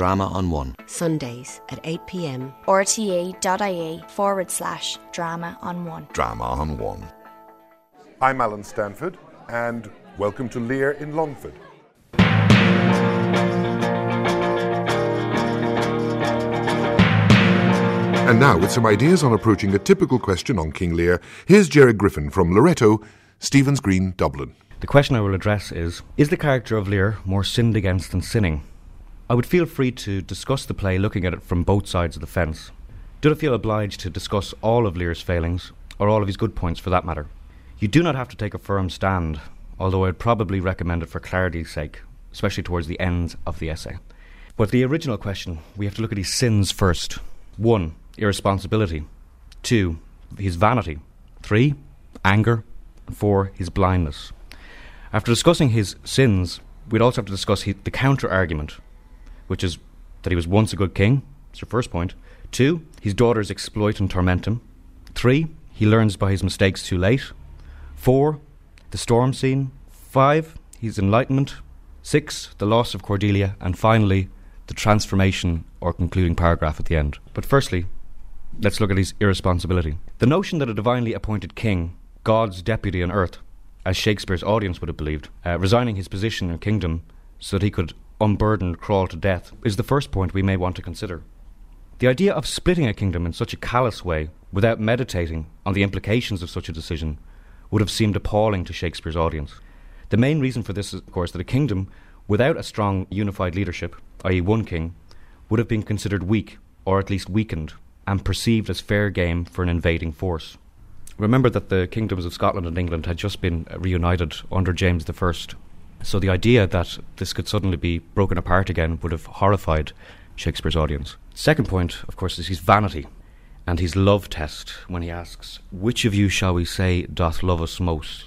Drama on One. Sundays at 8pm. rte.ie forward slash drama on one. Drama on One. I'm Alan Stanford, and welcome to Lear in Longford. And now, with some ideas on approaching a typical question on King Lear, here's Jerry Griffin from Loreto, Stephen's Green, Dublin. The question I will address is Is the character of Lear more sinned against than sinning? I would feel free to discuss the play looking at it from both sides of the fence. Do not feel obliged to discuss all of Lear's failings, or all of his good points for that matter. You do not have to take a firm stand, although I would probably recommend it for clarity's sake, especially towards the end of the essay. But the original question, we have to look at his sins first. 1. Irresponsibility. 2. His vanity. 3. Anger. 4. His blindness. After discussing his sins, we'd also have to discuss he, the counter argument, which is that he was once a good king. That's your first point. 2. His daughters exploit and torment him. 3. He learns by his mistakes too late. 4. The storm scene. 5. His enlightenment. 6. The loss of Cordelia. And finally, the transformation or concluding paragraph at the end. But firstly, let's look at his irresponsibility. The notion that a divinely appointed king, God's deputy on earth, as Shakespeare's audience would have believed, uh, resigning his position and kingdom so that he could unburdened crawl to death, is the first point we may want to consider. The idea of splitting a kingdom in such a callous way, without meditating on the implications of such a decision, would have seemed appalling to Shakespeare's audience. The main reason for this is, of course, that a kingdom without a strong unified leadership, i.e., one king, would have been considered weak, or at least weakened, and perceived as fair game for an invading force. Remember that the kingdoms of Scotland and England had just been reunited under James I. So the idea that this could suddenly be broken apart again would have horrified Shakespeare's audience. Second point, of course, is his vanity and his love test when he asks, Which of you shall we say doth love us most?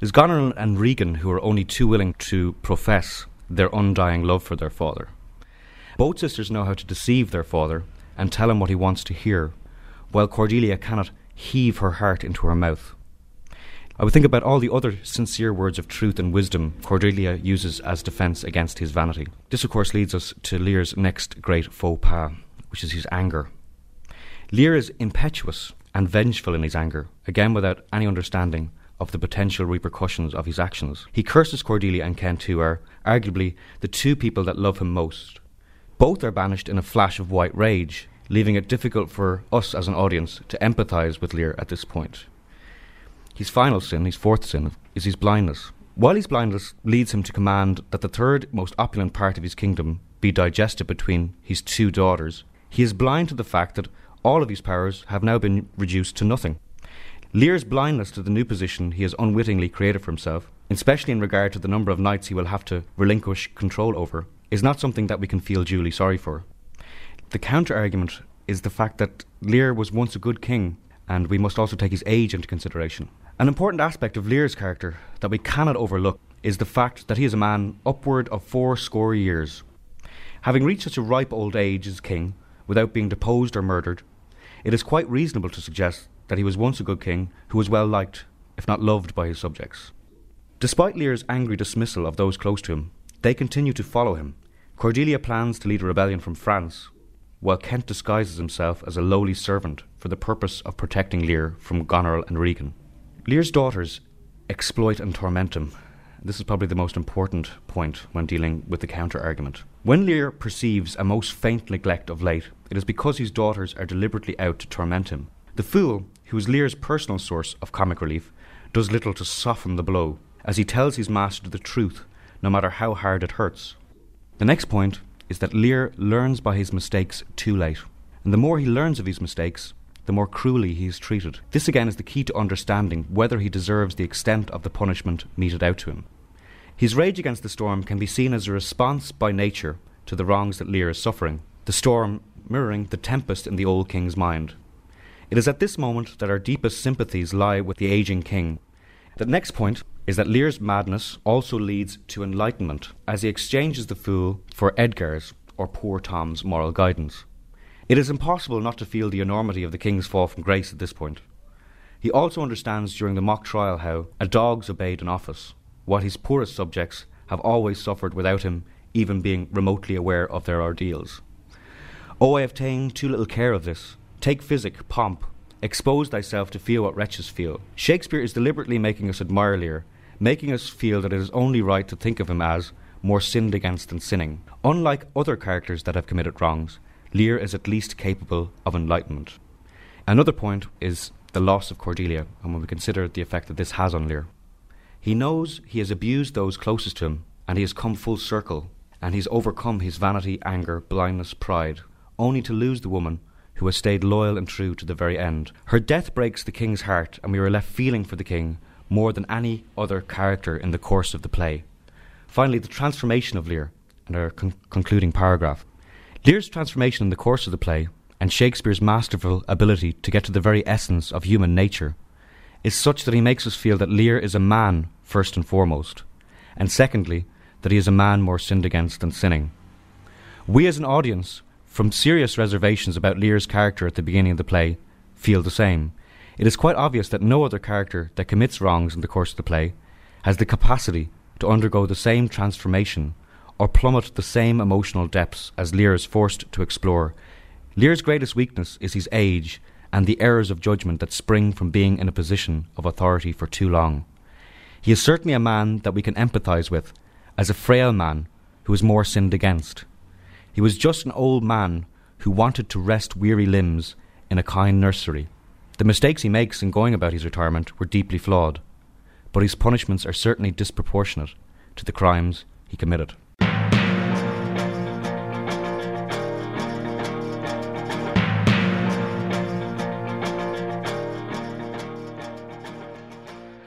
Is Goneril and Regan who are only too willing to profess their undying love for their father. Both sisters know how to deceive their father and tell him what he wants to hear, while Cordelia cannot heave her heart into her mouth. I would think about all the other sincere words of truth and wisdom Cordelia uses as defence against his vanity. This, of course, leads us to Lear's next great faux pas, which is his anger. Lear is impetuous and vengeful in his anger, again without any understanding of the potential repercussions of his actions. He curses Cordelia and Kent, who are arguably the two people that love him most. Both are banished in a flash of white rage, leaving it difficult for us as an audience to empathise with Lear at this point. His final sin, his fourth sin, is his blindness. While his blindness leads him to command that the third most opulent part of his kingdom be digested between his two daughters, he is blind to the fact that all of his powers have now been reduced to nothing. Lear's blindness to the new position he has unwittingly created for himself, especially in regard to the number of knights he will have to relinquish control over, is not something that we can feel duly sorry for. The counter argument is the fact that Lear was once a good king, and we must also take his age into consideration. An important aspect of Lear's character that we cannot overlook is the fact that he is a man upward of four score years. Having reached such a ripe old age as king, without being deposed or murdered, it is quite reasonable to suggest that he was once a good king who was well liked, if not loved, by his subjects. Despite Lear's angry dismissal of those close to him, they continue to follow him. Cordelia plans to lead a rebellion from France, while Kent disguises himself as a lowly servant for the purpose of protecting Lear from Goneril and Regan. Lear's daughters exploit and torment him. This is probably the most important point when dealing with the counter argument. When Lear perceives a most faint neglect of late, it is because his daughters are deliberately out to torment him. The fool, who is Lear's personal source of comic relief, does little to soften the blow, as he tells his master the truth, no matter how hard it hurts. The next point is that Lear learns by his mistakes too late. And the more he learns of his mistakes, the more cruelly he is treated. This again is the key to understanding whether he deserves the extent of the punishment meted out to him. His rage against the storm can be seen as a response by nature to the wrongs that Lear is suffering, the storm mirroring the tempest in the old king's mind. It is at this moment that our deepest sympathies lie with the aging king. The next point is that Lear's madness also leads to enlightenment as he exchanges the fool for Edgar's or poor Tom's moral guidance. It is impossible not to feel the enormity of the king's fall from grace at this point. He also understands during the mock trial how a dog's obeyed an office, while his poorest subjects have always suffered without him, even being remotely aware of their ordeals. Oh, I have taken too little care of this. Take physic, pomp, expose thyself to feel what wretches feel. Shakespeare is deliberately making us admire Lear, making us feel that it is only right to think of him as more sinned against than sinning. Unlike other characters that have committed wrongs, Lear is at least capable of enlightenment. Another point is the loss of Cordelia, and when we consider the effect that this has on Lear. He knows he has abused those closest to him, and he has come full circle, and he's overcome his vanity, anger, blindness, pride, only to lose the woman who has stayed loyal and true to the very end. Her death breaks the king's heart, and we are left feeling for the king more than any other character in the course of the play. Finally, the transformation of Lear, and our con- concluding paragraph. Lear's transformation in the course of the play, and Shakespeare's masterful ability to get to the very essence of human nature, is such that he makes us feel that Lear is a man, first and foremost, and secondly, that he is a man more sinned against than sinning. We as an audience, from serious reservations about Lear's character at the beginning of the play, feel the same. It is quite obvious that no other character that commits wrongs in the course of the play has the capacity to undergo the same transformation or plummet the same emotional depths as Lear is forced to explore. Lear's greatest weakness is his age and the errors of judgment that spring from being in a position of authority for too long. He is certainly a man that we can empathise with, as a frail man who is more sinned against. He was just an old man who wanted to rest weary limbs in a kind nursery. The mistakes he makes in going about his retirement were deeply flawed, but his punishments are certainly disproportionate to the crimes he committed.